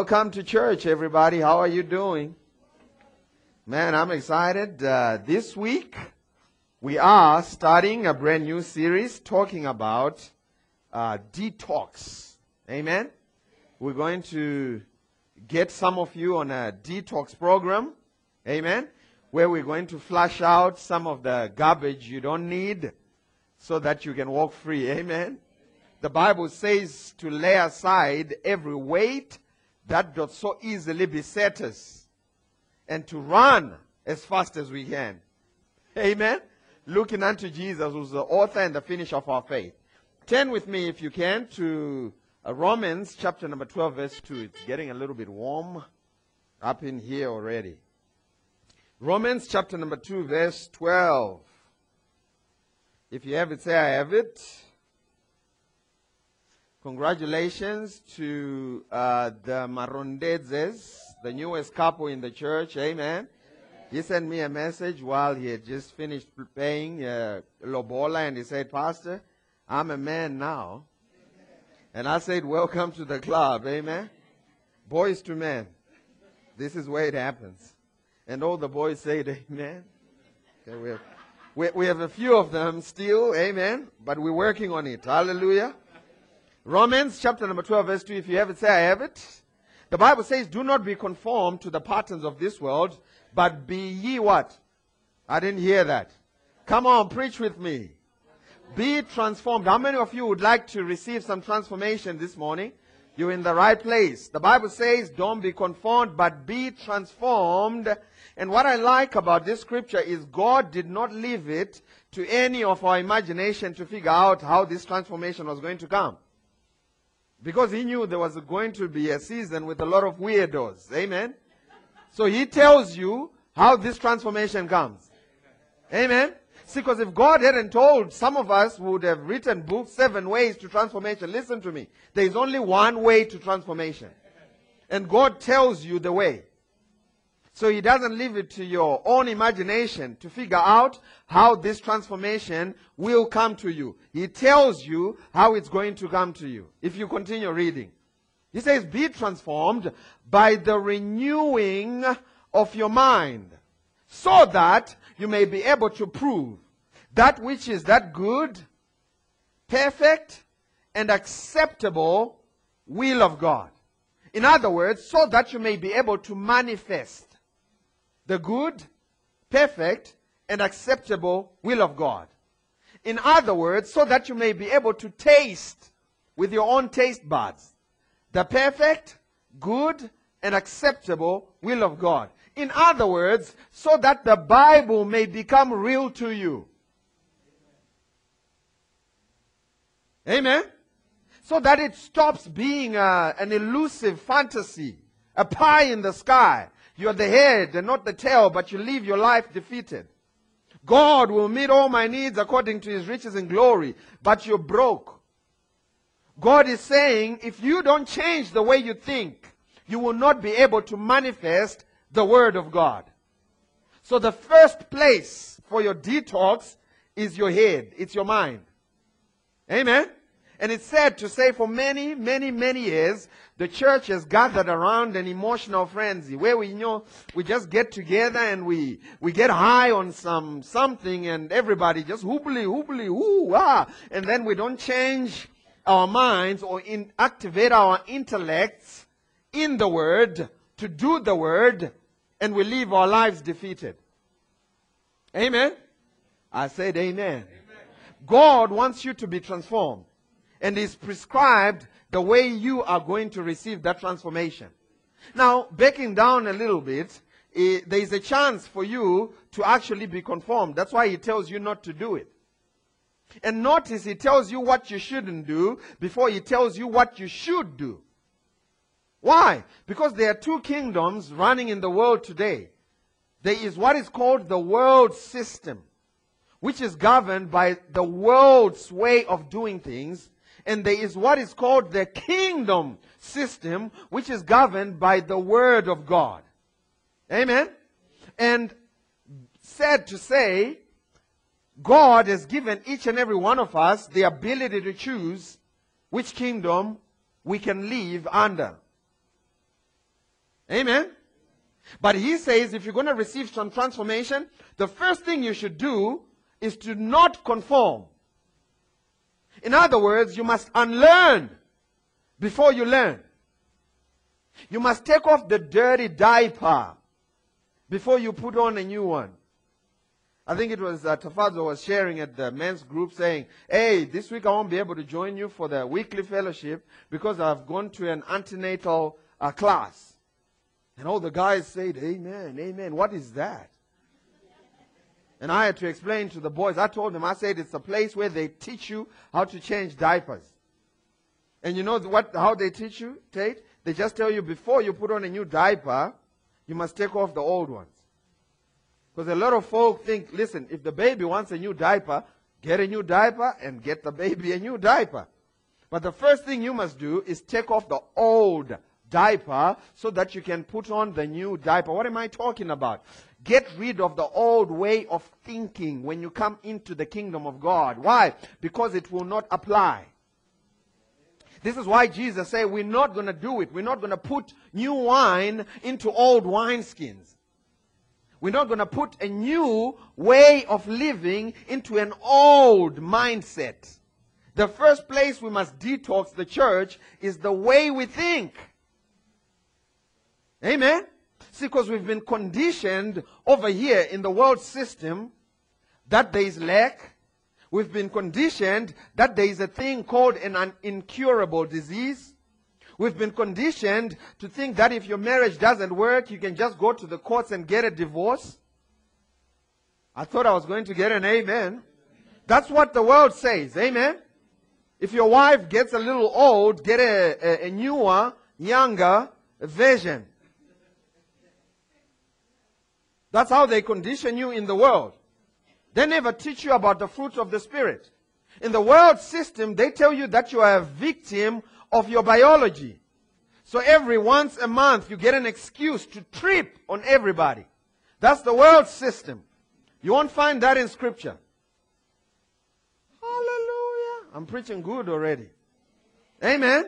Welcome to church, everybody. How are you doing? Man, I'm excited. Uh, this week, we are starting a brand new series talking about uh, detox. Amen? We're going to get some of you on a detox program. Amen? Where we're going to flush out some of the garbage you don't need so that you can walk free. Amen? The Bible says to lay aside every weight that doth so easily beset us and to run as fast as we can. Amen. Looking unto Jesus, who's the author and the finisher of our faith. Turn with me, if you can, to uh, Romans chapter number 12, verse 2. It's getting a little bit warm up in here already. Romans chapter number 2, verse 12. If you have it, say, I have it. Congratulations to uh, the Marondezes, the newest couple in the church. Amen. He sent me a message while he had just finished paying uh, Lobola, and he said, Pastor, I'm a man now. And I said, Welcome to the club. Amen. Boys to men. This is where it happens. And all the boys said, Amen. Okay, we, have, we, we have a few of them still. Amen. But we're working on it. Hallelujah. Romans chapter number 12, verse 2. If you have it, say, I have it. The Bible says, Do not be conformed to the patterns of this world, but be ye what? I didn't hear that. Come on, preach with me. Be transformed. How many of you would like to receive some transformation this morning? You're in the right place. The Bible says, Don't be conformed, but be transformed. And what I like about this scripture is God did not leave it to any of our imagination to figure out how this transformation was going to come. Because he knew there was going to be a season with a lot of weirdos. Amen. So he tells you how this transformation comes. Amen. See, because if God hadn't told, some of us would have written books, seven ways to transformation. Listen to me. There is only one way to transformation. And God tells you the way. So he doesn't leave it to your own imagination to figure out how this transformation will come to you. He tells you how it's going to come to you. If you continue reading. He says, be transformed by the renewing of your mind so that you may be able to prove that which is that good, perfect, and acceptable will of God. In other words, so that you may be able to manifest the good, perfect, and acceptable will of God. In other words, so that you may be able to taste with your own taste buds the perfect, good, and acceptable will of God. In other words, so that the Bible may become real to you. Amen? So that it stops being a, an elusive fantasy, a pie in the sky, you're the head and not the tail, but you live your life defeated. God will meet all my needs according to his riches and glory, but you're broke. God is saying, if you don't change the way you think, you will not be able to manifest the Word of God. So the first place for your detox is your head. It's your mind. Amen? And it's sad to say for many, many, many years, the church has gathered around an emotional frenzy where we you know we just get together and we we get high on some something and everybody just hoobly hoobly hoo ah and then we don't change our minds or in, activate our intellects in the word to do the word and we live our lives defeated. Amen. I said amen. amen. God wants you to be transformed and is prescribed the way you are going to receive that transformation. Now, backing down a little bit, eh, there is a chance for you to actually be conformed. That's why he tells you not to do it. And notice he tells you what you shouldn't do before he tells you what you should do. Why? Because there are two kingdoms running in the world today. There is what is called the world system, which is governed by the world's way of doing things, and there is what is called the kingdom system, which is governed by the word of God. Amen? And said to say, God has given each and every one of us the ability to choose which kingdom we can live under. Amen. But he says if you're going to receive some transformation, the first thing you should do is to not conform. In other words, you must unlearn before you learn. You must take off the dirty diaper before you put on a new one. I think it was uh, Tafazo was sharing at the men's group saying, Hey, this week I won't be able to join you for the weekly fellowship because I've gone to an antenatal uh, class. And all the guys said, Amen, amen. What is that? And I had to explain to the boys. I told them, I said, it's a place where they teach you how to change diapers. And you know what, how they teach you, Tate? They just tell you before you put on a new diaper, you must take off the old ones. Because a lot of folk think, listen, if the baby wants a new diaper, get a new diaper and get the baby a new diaper. But the first thing you must do is take off the old diaper so that you can put on the new diaper. What am I talking about? Get rid of the old way of thinking when you come into the kingdom of God. Why? Because it will not apply. This is why Jesus said, We're not going to do it. We're not going to put new wine into old wineskins. We're not going to put a new way of living into an old mindset. The first place we must detox the church is the way we think. Amen? See, because we've been conditioned over here in the world system that there is lack. We've been conditioned that there is a thing called an incurable disease. We've been conditioned to think that if your marriage doesn't work, you can just go to the courts and get a divorce. I thought I was going to get an amen. That's what the world says. Amen. If your wife gets a little old, get a, a, a newer, younger version. That's how they condition you in the world. They never teach you about the fruit of the Spirit. In the world system, they tell you that you are a victim of your biology. So every once a month, you get an excuse to trip on everybody. That's the world system. You won't find that in Scripture. Hallelujah. I'm preaching good already. Amen.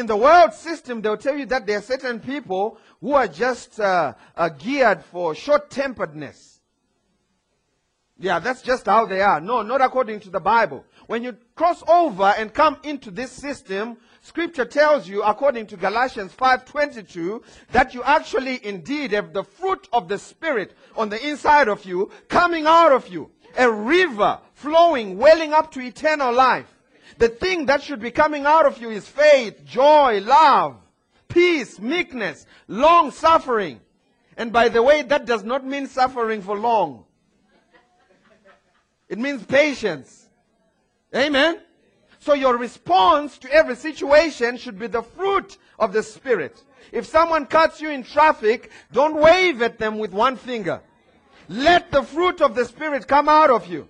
In the world system, they'll tell you that there are certain people who are just uh, uh, geared for short temperedness. Yeah, that's just how they are. No, not according to the Bible. When you cross over and come into this system, scripture tells you, according to Galatians 5.22, that you actually indeed have the fruit of the Spirit on the inside of you, coming out of you. A river flowing, welling up to eternal life. The thing that should be coming out of you is faith, joy, love, peace, meekness, long suffering. And by the way, that does not mean suffering for long. It means patience. Amen? So your response to every situation should be the fruit of the Spirit. If someone cuts you in traffic, don't wave at them with one finger. Let the fruit of the Spirit come out of you.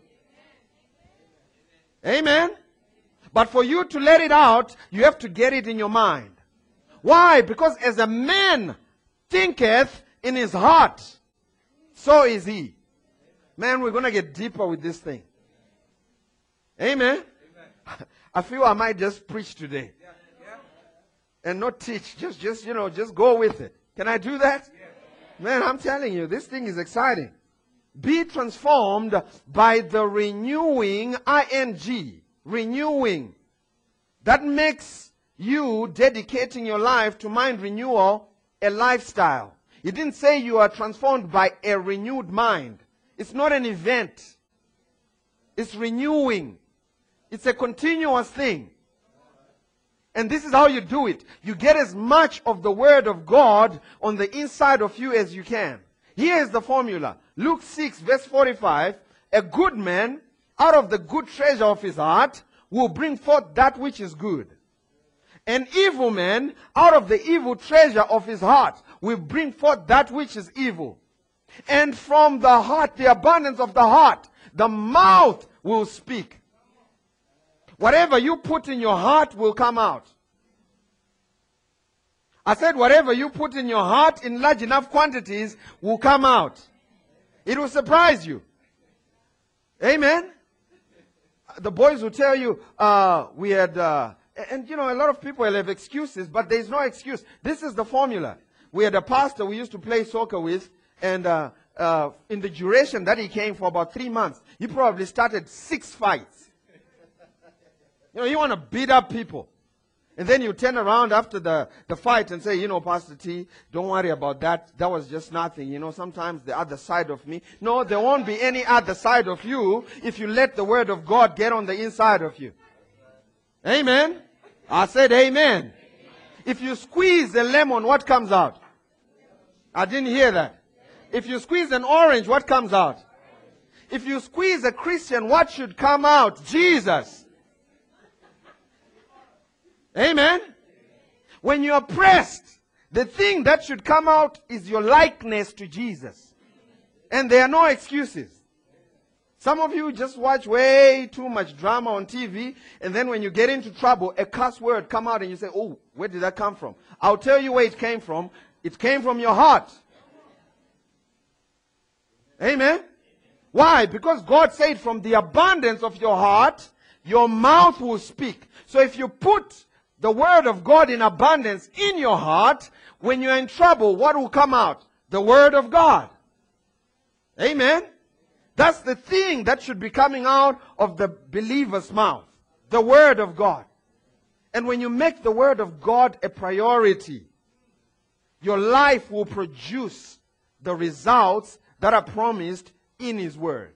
Amen? But for you to let it out, you have to get it in your mind. Why? Because as a man thinketh in his heart, so is he. Man, we're going to get deeper with this thing. Amen? Amen. I feel I might just preach today. And not teach. Just, just, you know, just go with it. Can I do that? Man, I'm telling you, this thing is exciting. Be transformed by the renewing, ing, renewing. That makes you dedicating your life to mind renewal a lifestyle. He didn't say you are transformed by a renewed mind. It's not an event. It's renewing. It's a continuous thing. And this is how you do it. You get as much of the Word of God on the inside of you as you can. Here is the formula. Luke 6 verse 45. A good man out of the good treasure of his heart will bring forth that which is good. An evil man, out of the evil treasure of his heart, will bring forth that which is evil. And from the heart, the abundance of the heart, the mouth will speak. Whatever you put in your heart will come out. I said, whatever you put in your heart in large enough quantities will come out. It will surprise you. Amen the boys will tell you, uh, we had, uh, and you know, a lot of people will have excuses, but there's no excuse. This is the formula. we had a pastor we used to play soccer with, and uh, uh, in the duration that he came for about three months, he probably started six fights. You know, you want to beat up people. And then you turn around after the, the fight and say, you know, Pastor T, don't worry about that. That was just nothing. You know, sometimes the other side of me. No, there won't be any other side of you if you let the word of God get on the inside of you. Amen. I said amen. If you squeeze a lemon, what comes out? I didn't hear that. If you squeeze an orange, what comes out? If you squeeze a Christian, what should come out? Jesus. Amen. When you are pressed, the thing that should come out is your likeness to Jesus. And there are no excuses. Some of you just watch way too much drama on TV, and then when you get into trouble, a cuss word come out and you say, oh, where did that come from? I'll tell you where it came from. It came from your heart. Amen. Why? Because God said from the abundance of your heart, your mouth will speak. So if you put the word of God in abundance in your heart, when you're in trouble, what will come out? The word of God. Amen. That's the thing that should be coming out of the believer's mouth. The word of God. And when you make the word of God a priority, your life will produce the results that are promised in His Word.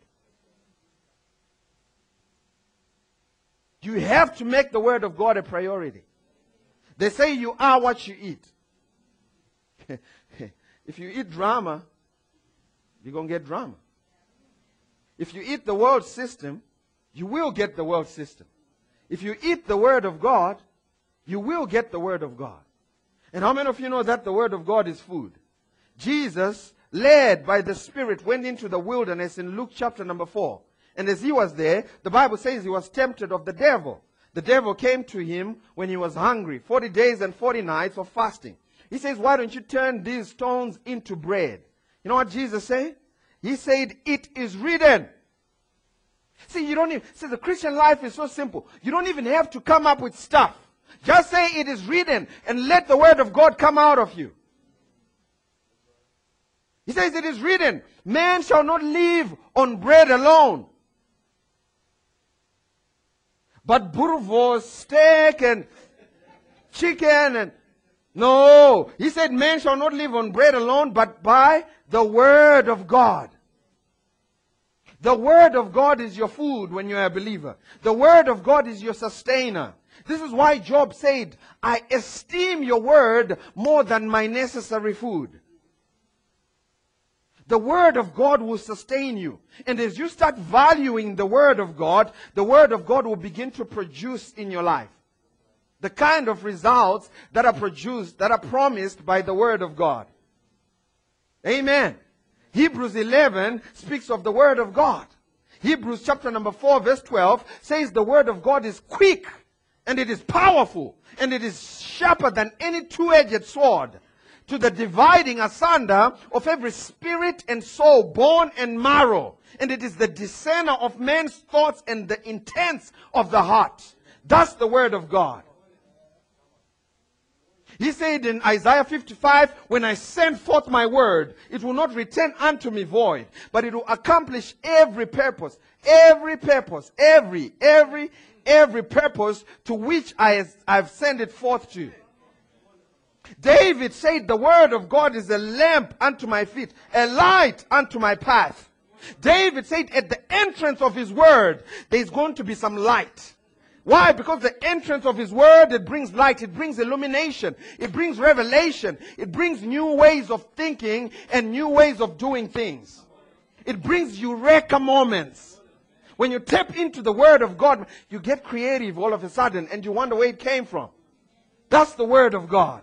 You have to make the Word of God a priority. They say you are what you eat. if you eat drama, you're going to get drama. If you eat the world system, you will get the world system. If you eat the Word of God, you will get the Word of God. And how many of you know that the Word of God is food? Jesus led by the Spirit, went into the wilderness in Luke chapter number 4. And as he was there, the Bible says he was tempted of the devil. The devil came to him when he was hungry, 40 days and 40 nights of fasting. He says, Why don't you turn these stones into bread? You know what Jesus said? He said, It is written. See, you don't even, see, the Christian life is so simple. You don't even have to come up with stuff. Just say it is written and let the word of God come out of you. He says it is written, man shall not live on bread alone. But boerewors, steak and chicken and no. He said man shall not live on bread alone, but by the word of God. The word of God is your food when you're a believer. The word of God is your sustainer. This is why Job said, I esteem your word more than my necessary food. The Word of God will sustain you. And as you start valuing the Word of God, the Word of God will begin to produce in your life. The kind of results that are produced, that are promised by the Word of God. Amen. Hebrews 11 speaks of the Word of God. Hebrews chapter number 4 verse 12 says the Word of God is quick and it is powerful and it is sharper than any two-edged sword to the dividing asunder of every spirit and soul, bone and marrow. And it is the discerner of men's thoughts and the intents of the heart. That's the word of God. He said in Isaiah 55, when I send forth my word, it will not return unto me void, but it will accomplish every purpose, every purpose, every, every, every purpose to which I have sent it forth to. David said, The word of God is a lamp unto my feet, a light unto my path. David said, At the entrance of his word, there's going to be some light. Why? Because the entrance of his word, it brings light, it brings illumination, it brings revelation, it brings new ways of thinking and new ways of doing things. It brings eureka moments. When you tap into the word of God, you get creative all of a sudden and you wonder where it came from. That's the word of God.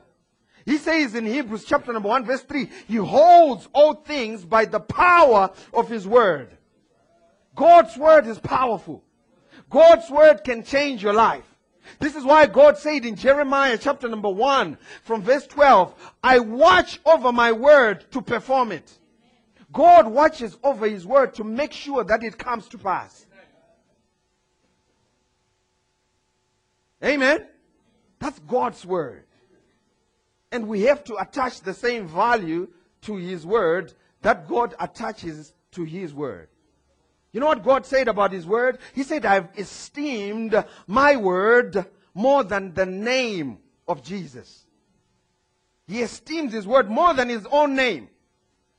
He says in Hebrews chapter number 1 verse 3, He holds all things by the power of His word. God's word is powerful. God's word can change your life. This is why God said in Jeremiah chapter number 1 from verse 12, I watch over my word to perform it. God watches over his word to make sure that it comes to pass. Amen. That's God's word. And we have to attach the same value to His Word that God attaches to His Word. You know what God said about His Word? He said, I've esteemed my Word more than the name of Jesus. He esteems His Word more than His own name.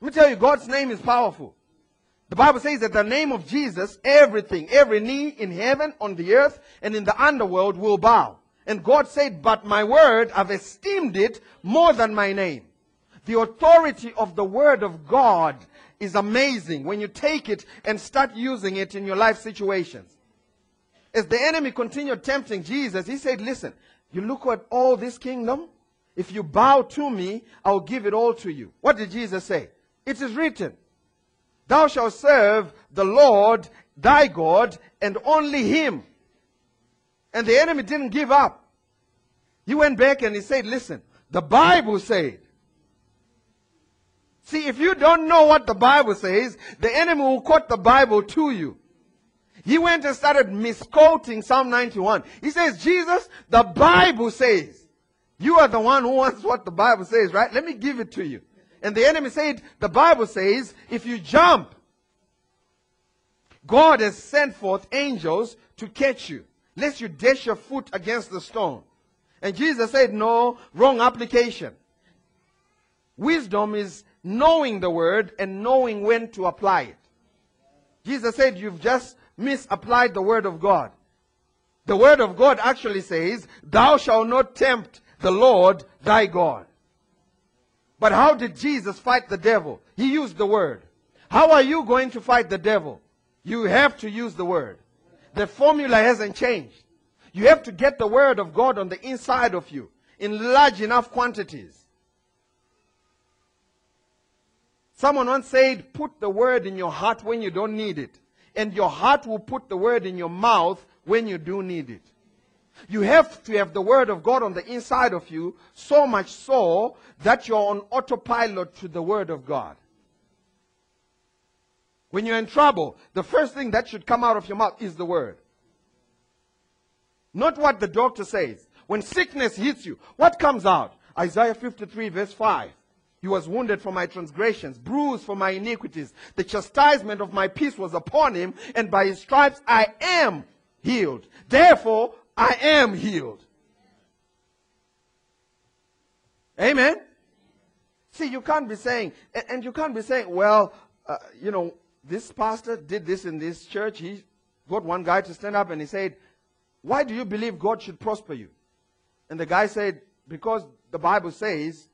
Let me tell you, God's name is powerful. The Bible says that the name of Jesus, everything, every knee in heaven, on the earth, and in the underworld will bow. And God said, But my word, I've esteemed it more than my name. The authority of the word of God is amazing when you take it and start using it in your life situations. As the enemy continued tempting Jesus, he said, Listen, you look at all this kingdom. If you bow to me, I'll give it all to you. What did Jesus say? It is written, Thou shalt serve the Lord thy God and only him. And the enemy didn't give up. He went back and he said, Listen, the Bible said. See, if you don't know what the Bible says, the enemy will quote the Bible to you. He went and started misquoting Psalm 91. He says, Jesus, the Bible says. You are the one who wants what the Bible says, right? Let me give it to you. And the enemy said, the Bible says, if you jump, God has sent forth angels to catch you, lest you dash your foot against the stone. And Jesus said, no, wrong application. Wisdom is knowing the word and knowing when to apply it. Jesus said, you've just misapplied the word of God. The word of God actually says, thou shalt not tempt the Lord thy God. But how did Jesus fight the devil? He used the word. How are you going to fight the devil? You have to use the word. The formula hasn't changed. You have to get the word of God on the inside of you in large enough quantities. Someone once said, put the word in your heart when you don't need it. And your heart will put the word in your mouth when you do need it. You have to have the word of God on the inside of you, so much so that you're on autopilot to the word of God. When you're in trouble, the first thing that should come out of your mouth is the word. Not what the doctor says. When sickness hits you, what comes out? Isaiah 53 verse 5. He was wounded for my transgressions, bruised for my iniquities. The chastisement of my peace was upon him, and by his stripes I am healed. Therefore, I am healed. Amen. See, you can't be saying, and you can't be saying, well, uh, you know, this pastor did this in this church. He got one guy to stand up and he said, Why do you believe God should prosper you? And the guy said, Because the Bible says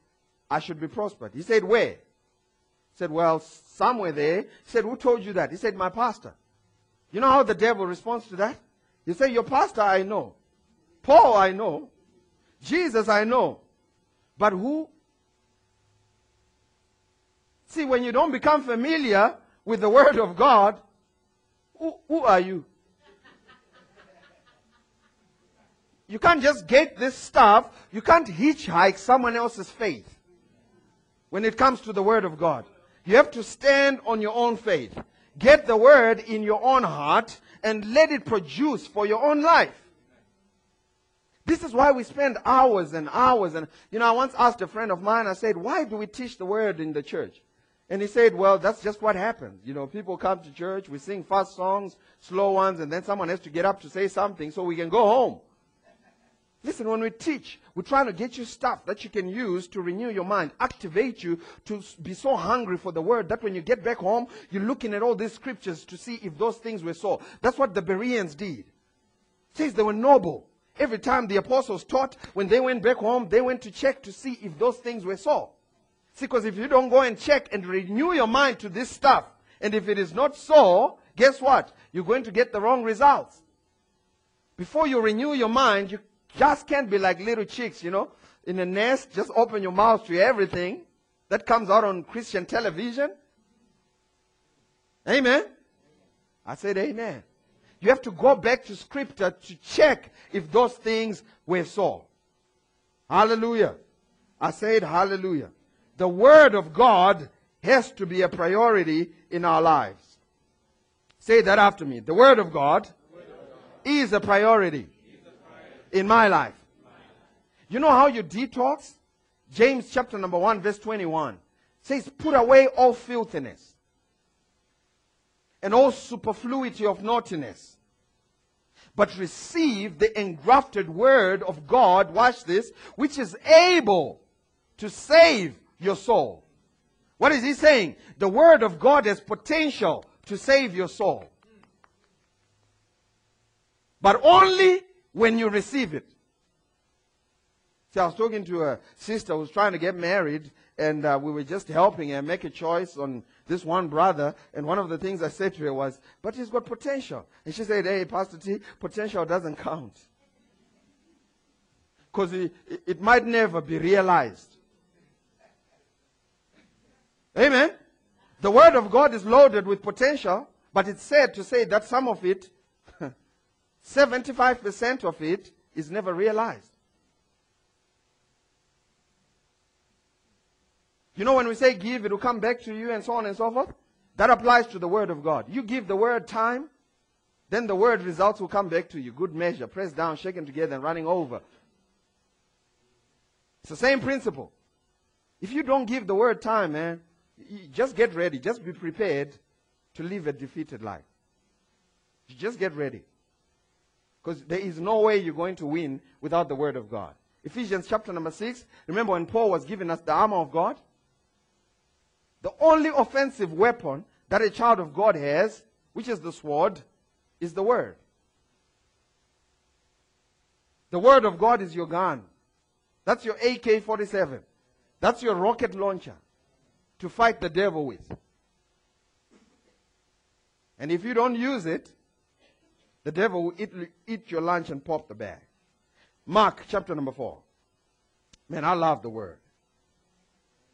I should be prospered. He said, Where? He said, Well, somewhere there. He said, Who told you that? He said, My pastor. You know how the devil responds to that? You say, Your pastor, I know. Paul, I know. Jesus, I know. But who? See, when you don't become familiar with the Word of God, who, who are you? You can't just get this stuff. You can't hitchhike someone else's faith when it comes to the Word of God. You have to stand on your own faith. Get the Word in your own heart and let it produce for your own life. This is why we spend hours and hours. And, you know, I once asked a friend of mine, I said, why do we teach the Word in the church? And he said, well, that's just what happens. You know, people come to church, we sing fast songs, slow ones, and then someone has to get up to say something so we can go home. Listen, when we teach, we're trying to get you stuff that you can use to renew your mind, activate you to be so hungry for the word that when you get back home, you're looking at all these scriptures to see if those things were so. That's what the Bereans did. It says they were noble. Every time the apostles taught, when they went back home, they went to check to see if those things were so. See, because if you don't go and check and renew your mind to this stuff, and if it is not so, guess what? You're going to get the wrong results. Before you renew your mind, you just can't be like little chicks, you know, in a nest, just open your mouth to everything that comes out on Christian television. Amen. I said amen. You have to go back to scripture to check if those things were so. Hallelujah. I said hallelujah the Word of God has to be a priority in our lives. Say that after me. The Word of God, word of God. is a priority, a priority. in my life. You know how you detox? James chapter number 1 verse 21 says, put away all filthiness and all superfluity of naughtiness but receive the engrafted word of God, watch this, which is able to save your soul. What is he saying? The word of God has potential to save your soul. But only when you receive it. See, I was talking to a sister who was trying to get married, and uh, we were just helping her make a choice on this one brother. And one of the things I said to her was, But he's got potential. And she said, Hey, Pastor T, potential doesn't count. Because it, it might never be realized. Amen. The word of God is loaded with potential, but it's sad to say that some of it, 75% of it, is never realized. You know, when we say give, it will come back to you and so on and so forth. That applies to the word of God. You give the word time, then the word results will come back to you. Good measure, pressed down, shaken together, and running over. It's the same principle. If you don't give the word time, man, just get ready. Just be prepared to live a defeated life. Just get ready. Because there is no way you're going to win without the word of God. Ephesians chapter number 6. Remember when Paul was giving us the armor of God? The only offensive weapon that a child of God has, which is the sword, is the word. The word of God is your gun. That's your AK 47. That's your rocket launcher to fight the devil with. And if you don't use it, the devil will eat, eat your lunch and pop the bag. Mark chapter number 4. Man, I love the word.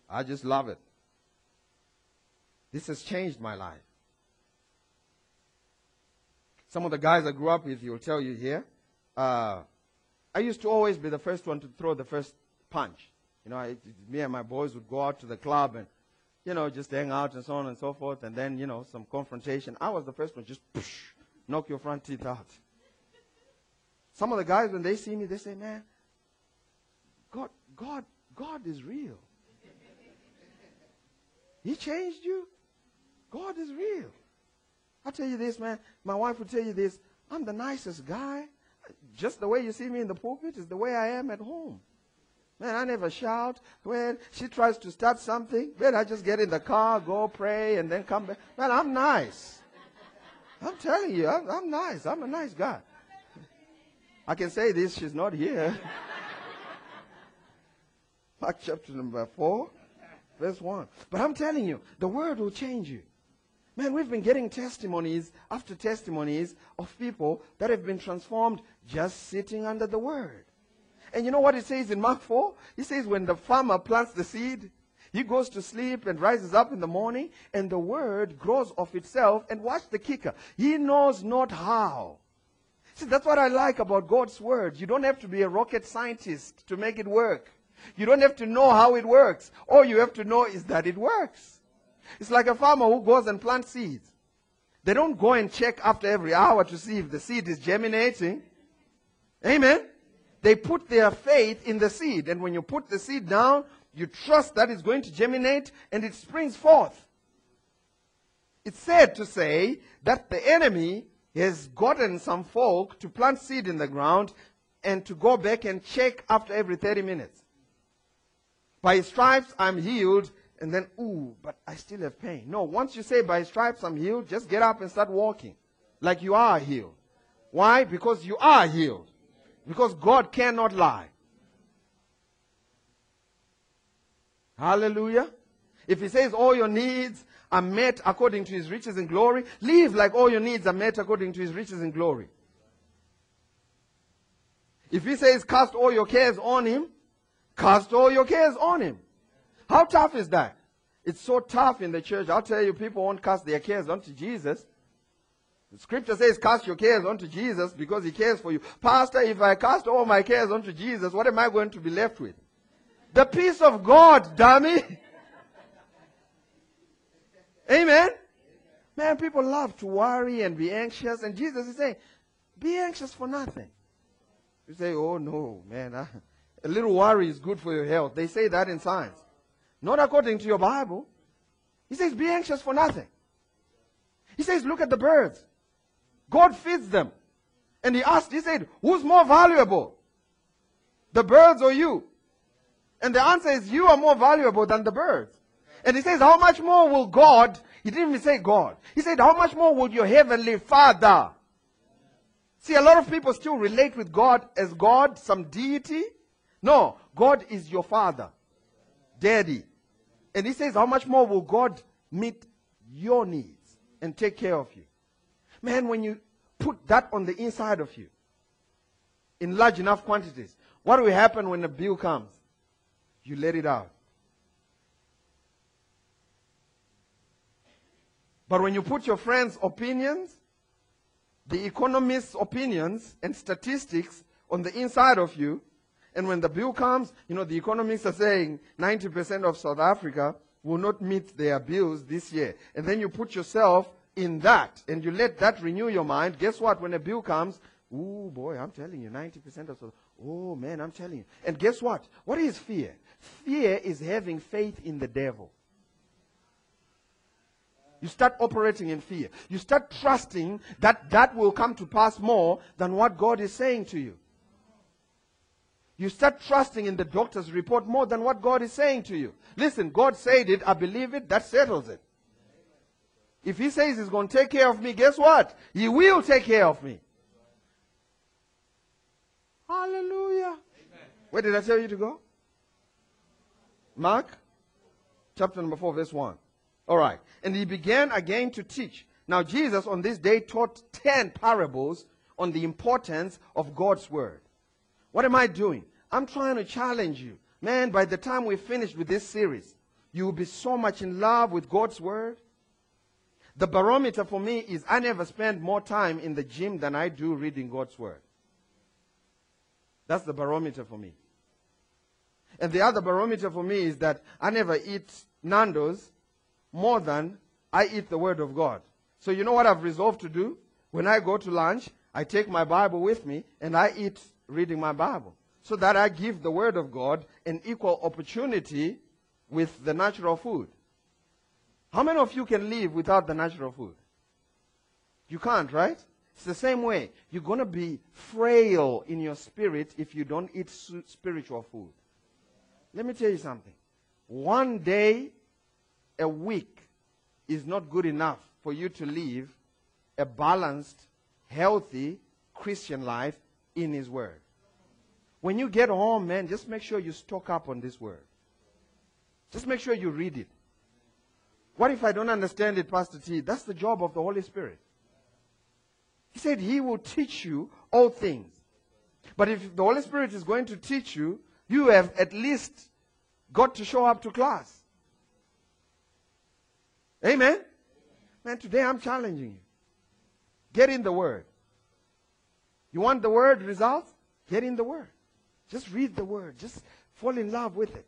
I just love it. This has changed my life. Some of the guys I grew up with, will tell you here, uh, I used to always be the first one to throw the first punch. You know, I, me and my boys would go out to the club and, you know, just hang out and so on and so forth, and then, you know, some confrontation. I was the first one, just push, knock your front teeth out. Some of the guys, when they see me, they say, man, God, God, God is real. He changed you. God is real. I tell you this, man. My wife will tell you this. I'm the nicest guy. Just the way you see me in the pulpit is the way I am at home. Man, I never shout. When she tries to start something, man, I just get in the car, go pray, and then come back. Man, I'm nice. I'm telling you, I'm, I'm nice. I'm a nice guy. I can say this, she's not here. Mark chapter number 4, verse 1. But I'm telling you, the word will change you. Man, we've been getting testimonies after testimonies of people that have been transformed just sitting under the word. And you know what it says in Mark 4? He says when the farmer plants the seed, he goes to sleep and rises up in the morning, and the word grows of itself. And watch the kicker. He knows not how. See, that's what I like about God's word. You don't have to be a rocket scientist to make it work. You don't have to know how it works. All you have to know is that it works. It's like a farmer who goes and plants seeds. They don't go and check after every hour to see if the seed is germinating. Amen. They put their faith in the seed. And when you put the seed down, you trust that it's going to germinate and it springs forth. It's sad to say that the enemy has gotten some folk to plant seed in the ground and to go back and check after every 30 minutes. By stripes I'm healed and then, ooh, but I still have pain. No, once you say, by stripes I'm healed, just get up and start walking like you are healed. Why? Because you are healed. Because God cannot lie. Hallelujah. If He says all your needs are met according to His riches and glory, live like all your needs are met according to His riches and glory. If He says cast all your cares on Him, cast all your cares on Him. How tough is that? It's so tough in the church. I'll tell you, people won't cast their cares onto Jesus. The scripture says, cast your cares onto Jesus because he cares for you. Pastor, if I cast all my cares onto Jesus, what am I going to be left with? The peace of God, dummy. Amen. Man, people love to worry and be anxious, and Jesus is saying, be anxious for nothing. You say, oh no, man, I, a little worry is good for your health. They say that in science. Not according to your Bible. He says, be anxious for nothing. He says, look at the birds. God feeds them. And he asked, he said, who's more valuable? The birds or you? And the answer is, you are more valuable than the birds. And he says, how much more will God, he didn't even say God. He said, how much more would your heavenly father? See, a lot of people still relate with God as God, some deity. No, God is your father, daddy. And he says, how much more will God meet your needs and take care of you? Man, when you put that on the inside of you in large enough quantities, what will happen when the bill comes? You let it out. But when you put your friends' opinions, the economist's opinions and statistics on the inside of you, and when the bill comes, you know, the economists are saying 90% of South Africa will not meet their bills this year. And then you put yourself in that and you let that renew your mind. Guess what? When a bill comes, oh boy, I'm telling you, 90% of South Oh man, I'm telling you. And guess what? What is fear? Fear is having faith in the devil. You start operating in fear. You start trusting that that will come to pass more than what God is saying to you. You start trusting in the doctor's report more than what God is saying to you. Listen, God said it, I believe it, that settles it. If He says He's going to take care of me, guess what? He will take care of me. Hallelujah. Amen. Where did I tell you to go? Mark chapter number 4, verse 1. All right. And he began again to teach. Now, Jesus on this day taught 10 parables on the importance of God's word. What am I doing? I'm trying to challenge you. Man, by the time we finish with this series, you will be so much in love with God's word. The barometer for me is I never spend more time in the gym than I do reading God's word. That's the barometer for me. And the other barometer for me is that I never eat Nando's more than I eat the Word of God. So you know what I've resolved to do? When I go to lunch, I take my Bible with me and I eat reading my Bible. So that I give the Word of God an equal opportunity with the natural food. How many of you can live without the natural food? You can't, right? It's the same way. You're going to be frail in your spirit if you don't eat spiritual food. Let me tell you something. One day a week is not good enough for you to live a balanced, healthy Christian life in His Word. When you get home, man, just make sure you stock up on this Word. Just make sure you read it. What if I don't understand it, Pastor T? That's the job of the Holy Spirit. He said he will teach you all things. But if the Holy Spirit is going to teach you, you have at least got to show up to class. Amen? Man, today I'm challenging you. Get in the Word. You want the Word results? Get in the Word. Just read the Word. Just fall in love with it.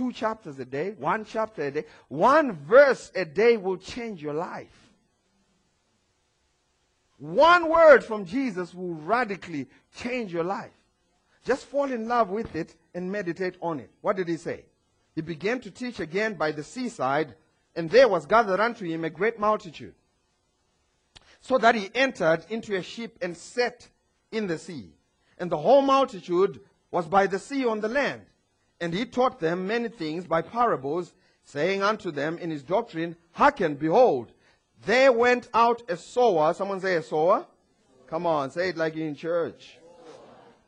Two chapters a day, one chapter a day, one verse a day will change your life. One word from Jesus will radically change your life. Just fall in love with it and meditate on it. What did he say? He began to teach again by the seaside and there was gathered unto him a great multitude, so that he entered into a ship and sat in the sea. And the whole multitude was by the sea on the land. And he taught them many things by parables, saying unto them in his doctrine, Hearken, behold, there went out a sower. Someone say a sower. Come on, say it like in church.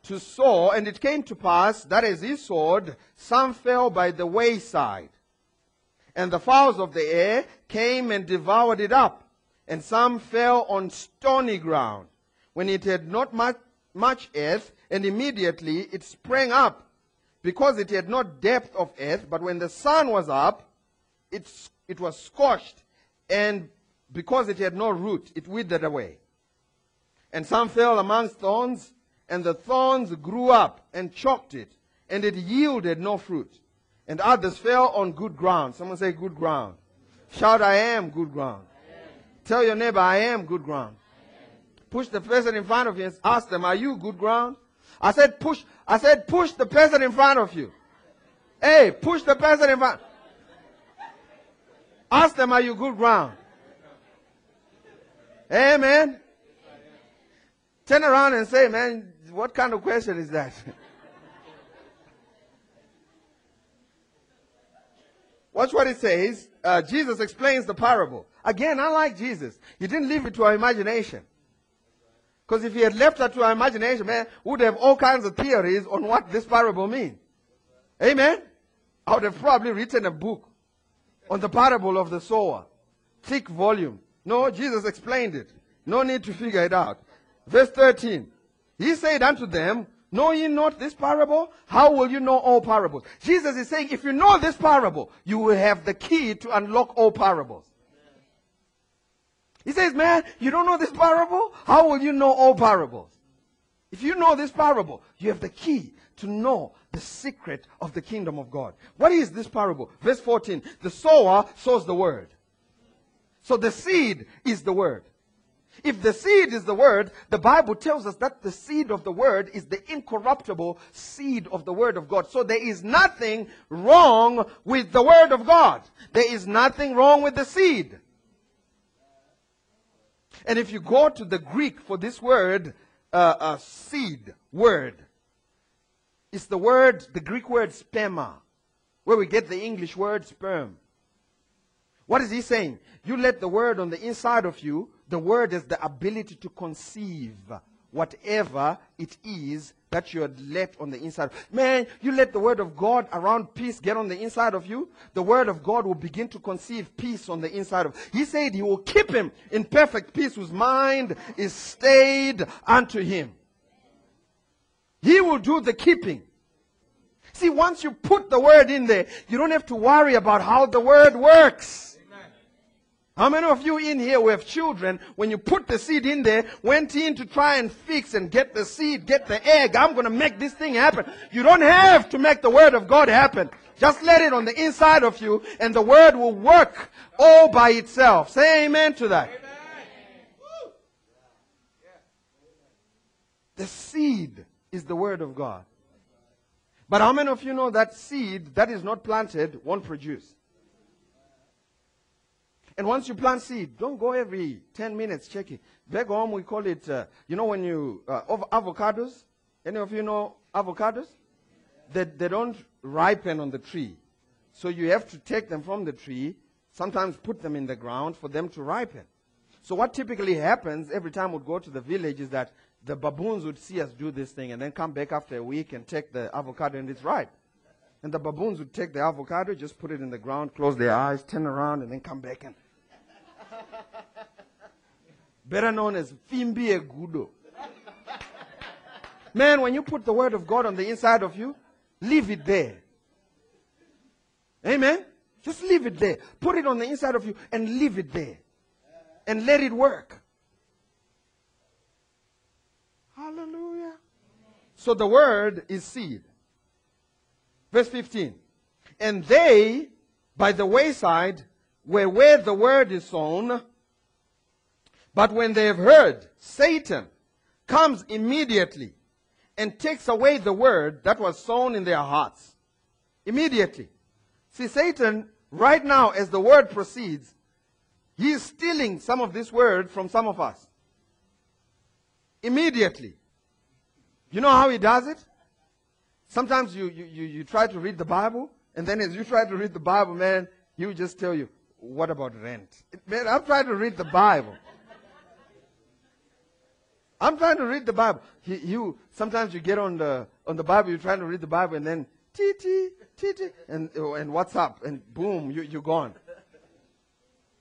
To sow, and it came to pass that as he sowed, some fell by the wayside and the fowls of the air came and devoured it up. And some fell on stony ground, when it had not much, much earth, and immediately it sprang up, because it had not depth of earth. But when the sun was up, it, it was scorched, and because it had no root, it withered away. And some fell amongst thorns, and the thorns grew up and choked it, and it yielded no fruit and others fell on good ground. Someone say good ground. Shout, I am good ground. Tell your neighbor, I am good ground. Push the person in front of you and ask them, Are you good ground? I said push. I said push the person in front of you. Hey, push the person in front. Ask them, are you good ground? Amen. Turn around and say, man, what kind of question is that? Watch what it says. Uh, Jesus explains the parable. Again, I like Jesus. He didn't leave it to our imagination. Because if he had left that to our imagination, man, would have all kinds of theories on what this parable means. Amen? I would have probably written a book on the parable of the sower. Thick volume. No, Jesus explained it. No need to figure it out. Verse 13. He said unto them, Know ye not this parable? How will you know all parables? Jesus is saying, if you know this parable, you will have the key to unlock all parables. He says, man, you don't know this parable? How will you know all parables? If you know this parable, you have the key to know the secret of the kingdom of God. What is this parable? Verse 14. The sower sows the word. So the seed is the word. If the seed is the word, the Bible tells us that the seed of the word is the incorruptible seed of the word of God. So there is nothing wrong with the word of God. There is nothing wrong with the seed. And if you go to the Greek for this word, uh, uh, seed, word, it's the word, the Greek word sperma, where we get the English word sperm. What is he saying? You let the word on the inside of you the word is the ability to conceive whatever it is that you had left on the inside. Man, you let the word of God around peace get on the inside of you, the word of God will begin to conceive peace on the inside of. He said he will keep him in perfect peace whose mind is stayed unto him. He will do the keeping. See, once you put the word in there, you don't have to worry about how the word works. How many of you in here who have children, when you put the seed in there, went in to try and fix and get the seed, get the egg, I'm going to make this thing happen. You don't have to make the word of God happen. Just let it on the inside of you and the word will work all by itself. Say amen to that. Amen. The seed is the word of God. But how many of you know that seed that is not planted won't produce? And once you plant seed, don't go every 10 minutes checking. Back home, we call it, uh, you know, when you, uh, avocados. Any of you know avocados? They, they don't ripen on the tree. So you have to take them from the tree, sometimes put them in the ground for them to ripen. So what typically happens every time we go to the village is that the baboons would see us do this thing and then come back after a week and take the avocado and it's ripe. And the baboons would take the avocado, just put it in the ground, close their eyes, turn around, and then come back and better known as Fimbi Egudo. Man, when you put the word of God on the inside of you, leave it there. Amen? Just leave it there. Put it on the inside of you and leave it there. And let it work. Hallelujah. So the word is seed. Verse 15. And they, by the wayside, were where the word is sown, but when they have heard, Satan comes immediately and takes away the word that was sown in their hearts. Immediately. See, Satan, right now, as the word proceeds, he is stealing some of this word from some of us. Immediately. You know how he does it? Sometimes you, you, you, you try to read the Bible, and then as you try to read the Bible, man, he will just tell you, what about rent? Man, I'm trying to read the Bible. I'm trying to read the Bible. You, you, sometimes you get on the on the Bible, you're trying to read the Bible, and then tee tee tee and and what's up, and boom, you you're gone.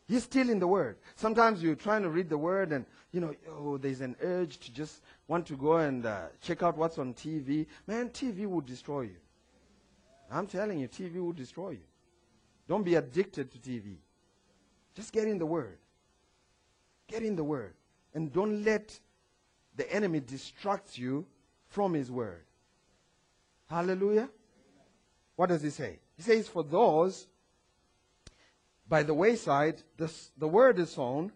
He's still in the Word. Sometimes you're trying to read the Word, and you know, oh, there's an urge to just want to go and uh, check out what's on TV. Man, TV will destroy you. I'm telling you, TV will destroy you. Don't be addicted to TV. Just get in the Word. Get in the Word. And don't let the enemy distracts you from his word. Hallelujah. What does he say? He says, For those by the wayside, the, the word is sown,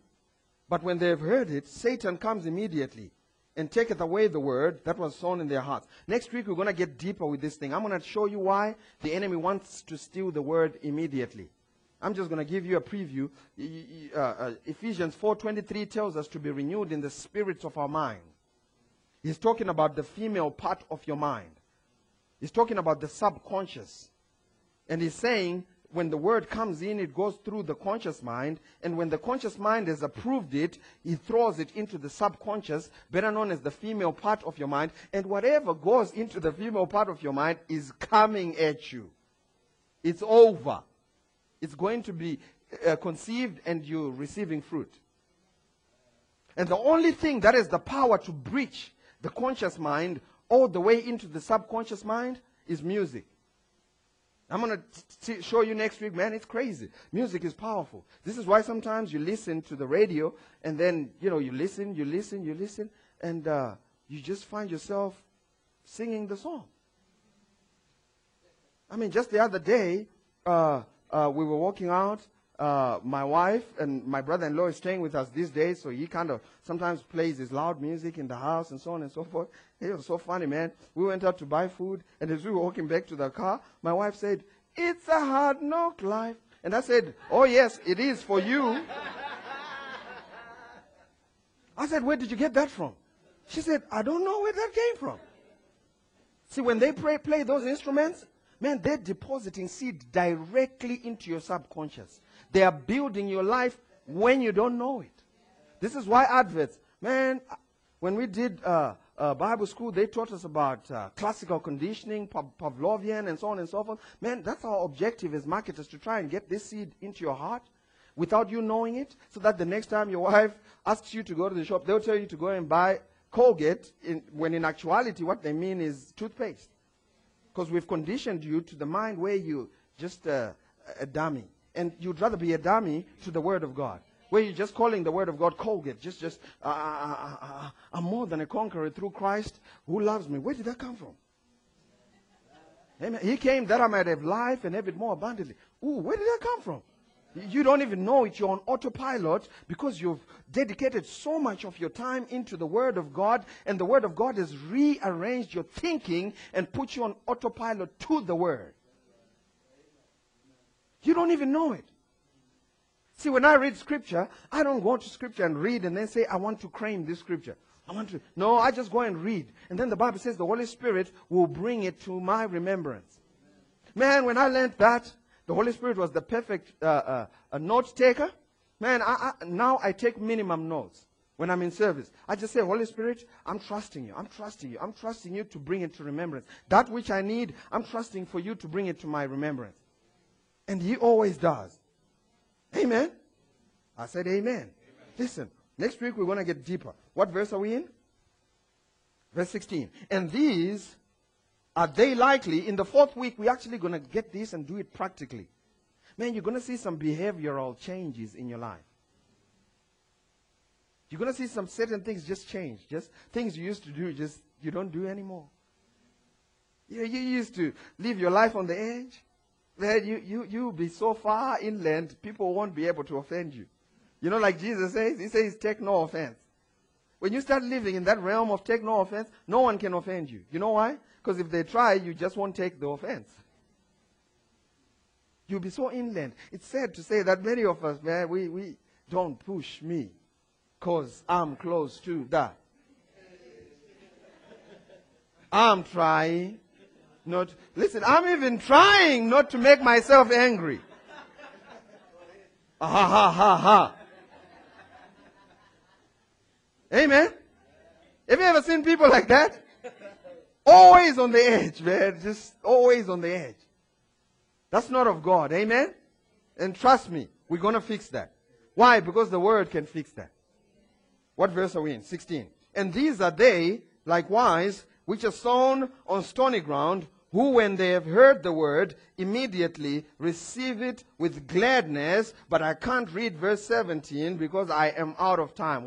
but when they've heard it, Satan comes immediately and taketh away the word that was sown in their hearts. Next week, we're going to get deeper with this thing. I'm going to show you why the enemy wants to steal the word immediately. I'm just going to give you a preview. Uh, uh, Ephesians 4:23 tells us to be renewed in the spirits of our mind. He's talking about the female part of your mind. He's talking about the subconscious. And he's saying when the word comes in, it goes through the conscious mind. And when the conscious mind has approved it, he throws it into the subconscious, better known as the female part of your mind. And whatever goes into the female part of your mind is coming at you. It's over. It's going to be uh, conceived and you're receiving fruit. And the only thing that has the power to breach the conscious mind all the way into the subconscious mind is music. I'm going to show you next week, man. It's crazy. Music is powerful. This is why sometimes you listen to the radio and then, you know, you listen, you listen, you listen, and uh, you just find yourself singing the song. I mean, just the other day, uh, uh, we were walking out. Uh, my wife and my brother-in-law is staying with us these days, so he kind of sometimes plays his loud music in the house and so on and so forth. It was so funny, man. We went out to buy food, and as we were walking back to the car, my wife said, "It's a hard knock life," and I said, "Oh yes, it is for you." I said, "Where did you get that from?" She said, "I don't know where that came from." See, when they play, play those instruments, Man, they're depositing seed directly into your subconscious. They are building your life when you don't know it. This is why adverts, man, when we did uh, uh, Bible school, they taught us about uh, classical conditioning, Pavlovian, and so on and so forth. Man, that's our objective as marketers to try and get this seed into your heart without you knowing it, so that the next time your wife asks you to go to the shop, they'll tell you to go and buy Colgate, in, when in actuality, what they mean is toothpaste. Because we've conditioned you to the mind where you just uh, a dummy. And you'd rather be a dummy to the Word of God. Where you're just calling the Word of God Colgate. Just, just, uh, uh, uh, I'm more than a conqueror through Christ who loves me. Where did that come from? Amen. He came that I might have life and have it more abundantly. Ooh, where did that come from? You don't even know it. You're on autopilot because you've dedicated so much of your time into the Word of God, and the Word of God has rearranged your thinking and put you on autopilot to the Word. You don't even know it. See, when I read Scripture, I don't go to Scripture and read and then say, I want to claim this Scripture. I want to. No, I just go and read. And then the Bible says the Holy Spirit will bring it to my remembrance. Man, when I learned that, the Holy Spirit was the perfect uh, uh, a note taker. Man, I, I, now I take minimum notes when I'm in service. I just say, Holy Spirit, I'm trusting you. I'm trusting you. I'm trusting you to bring it to remembrance. That which I need, I'm trusting for you to bring it to my remembrance. And He always does. Amen. I said, Amen. amen. Listen, next week we're going to get deeper. What verse are we in? Verse 16. And these are they likely? In the fourth week, we're actually going to get this and do it practically. Man, you're going to see some behavioral changes in your life. You're going to see some certain things just change. Just things you used to do, just you don't do anymore. Yeah, you used to live your life on the edge. Man, you, you, you'll be so far inland, people won't be able to offend you. You know, like Jesus says, he says, take no offense. When you start living in that realm of take no offense, no one can offend you. You know why? Because if they try, you just won't take the offense. You'll be so inland. It's sad to say that many of us, man, we, we don't push me because I'm close to that. I'm trying not, listen, I'm even trying not to make myself angry. Ah, ha ha ha ha. Amen. Have you ever seen people like that? Always on the edge, man. Just always on the edge. That's not of God. Amen? And trust me, we're going to fix that. Why? Because the word can fix that. What verse are we in? 16. And these are they, likewise, which are sown on stony ground, who, when they have heard the word, immediately receive it with gladness. But I can't read verse 17 because I am out of time.